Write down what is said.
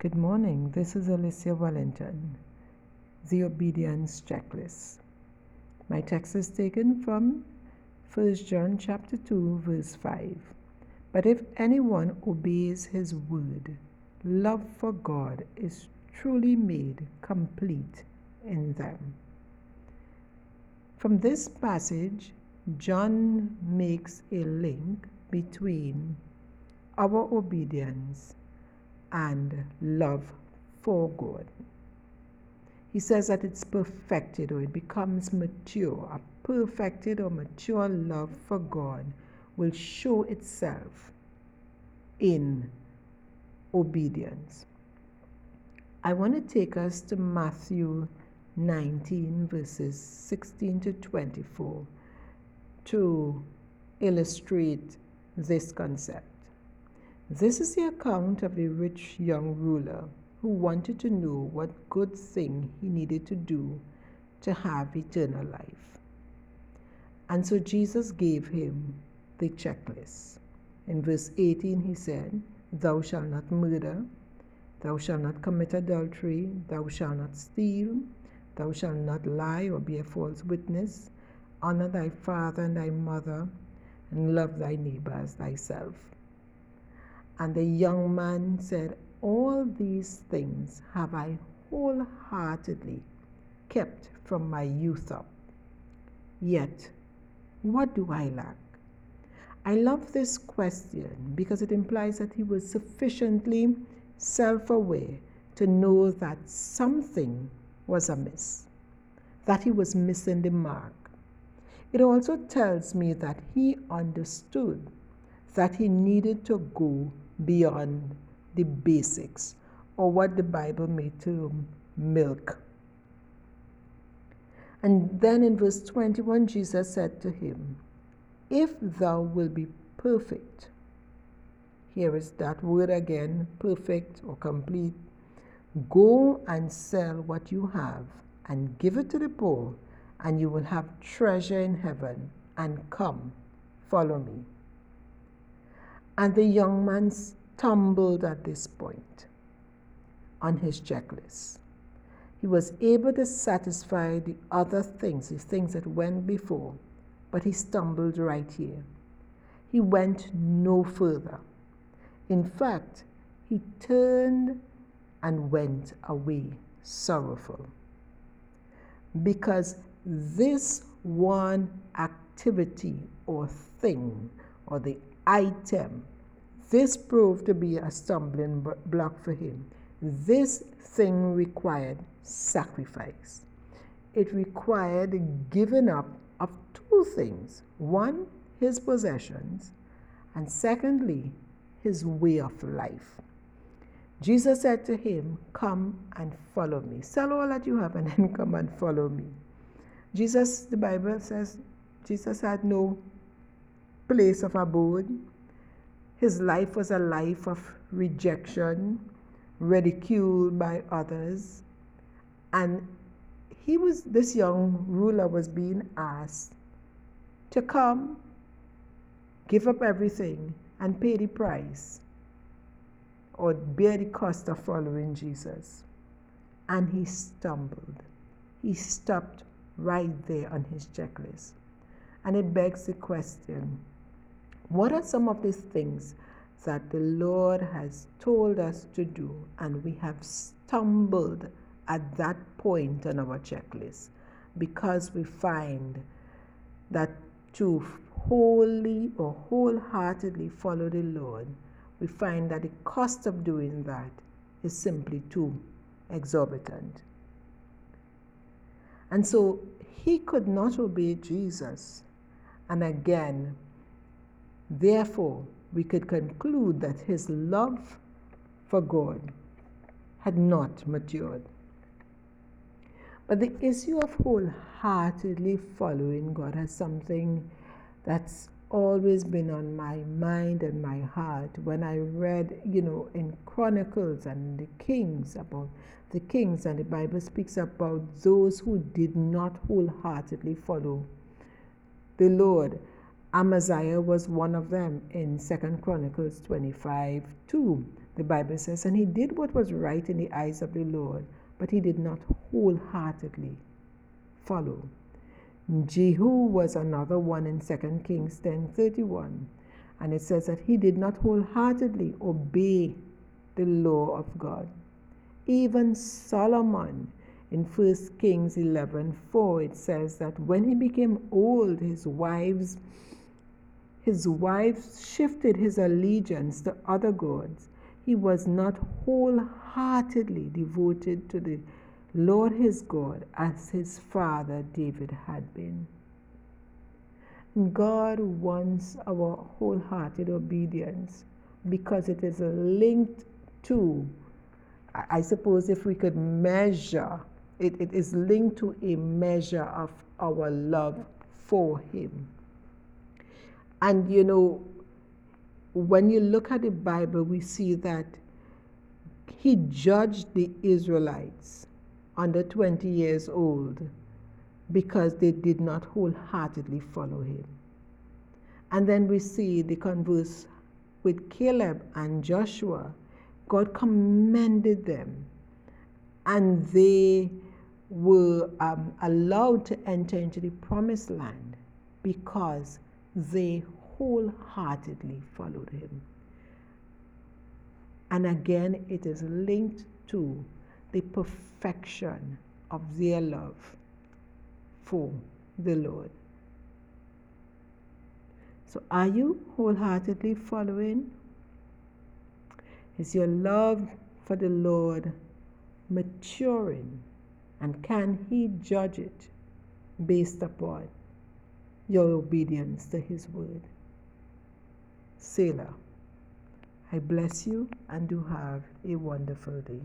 Good morning. This is Alicia Wellington. The Obedience Checklist. My text is taken from 1 John chapter 2 verse 5. But if anyone obeys his word, love for God is truly made complete in them. From this passage, John makes a link between our obedience and love for God. He says that it's perfected or it becomes mature. A perfected or mature love for God will show itself in obedience. I want to take us to Matthew 19, verses 16 to 24, to illustrate this concept. This is the account of a rich young ruler who wanted to know what good thing he needed to do to have eternal life. And so Jesus gave him the checklist. In verse 18, he said, Thou shalt not murder, thou shalt not commit adultery, thou shalt not steal, thou shalt not lie or be a false witness, honor thy father and thy mother, and love thy neighbor as thyself. And the young man said, All these things have I wholeheartedly kept from my youth up. Yet, what do I lack? I love this question because it implies that he was sufficiently self aware to know that something was amiss, that he was missing the mark. It also tells me that he understood that he needed to go beyond the basics or what the Bible may term milk. And then in verse 21, Jesus said to him, If thou wilt be perfect, here is that word again, perfect or complete. Go and sell what you have and give it to the poor, and you will have treasure in heaven. And come, follow me. And the young man stumbled at this point on his checklist. He was able to satisfy the other things, the things that went before, but he stumbled right here. He went no further. In fact, he turned and went away sorrowful. Because this one activity or thing or the item this proved to be a stumbling block for him. This thing required sacrifice. It required giving up of two things one, his possessions, and secondly, his way of life. Jesus said to him, Come and follow me. Sell all that you have and then come and follow me. Jesus, the Bible says, Jesus had no place of abode. His life was a life of rejection, ridiculed by others. And he was, this young ruler was being asked to come, give up everything, and pay the price or bear the cost of following Jesus. And he stumbled. He stopped right there on his checklist. And it begs the question what are some of these things that the Lord has told us to do and we have stumbled at that point on our checklist because we find that to wholly or wholeheartedly follow the Lord, we find that the cost of doing that is simply too exorbitant. And so he could not obey Jesus. And again, Therefore, we could conclude that his love for God had not matured. But the issue of wholeheartedly following God has something that's always been on my mind and my heart when I read, you know, in Chronicles and the Kings about the kings, and the Bible speaks about those who did not wholeheartedly follow the Lord. Amaziah was one of them in Second Chronicles 25 2. the Bible says, and he did what was right in the eyes of the Lord, but he did not wholeheartedly follow. Jehu was another one in 2 Kings 10:31, and it says that he did not wholeheartedly obey the law of God. Even Solomon in 1 Kings 11:4 it says that when he became old his wives his wives shifted his allegiance to other gods. He was not wholeheartedly devoted to the Lord his God as his father David had been. God wants our wholehearted obedience because it is linked to, I suppose, if we could measure, it, it is linked to a measure of our love for Him. And you know, when you look at the Bible, we see that He judged the Israelites under 20 years old because they did not wholeheartedly follow Him. And then we see the converse with Caleb and Joshua God commended them and they were um, allowed to enter into the promised land because they wholeheartedly followed him. And again, it is linked to the perfection of their love for the Lord. So, are you wholeheartedly following is your love for the Lord maturing? And can He judge it based upon your obedience to His word? Selah. I bless you and do have a wonderful day.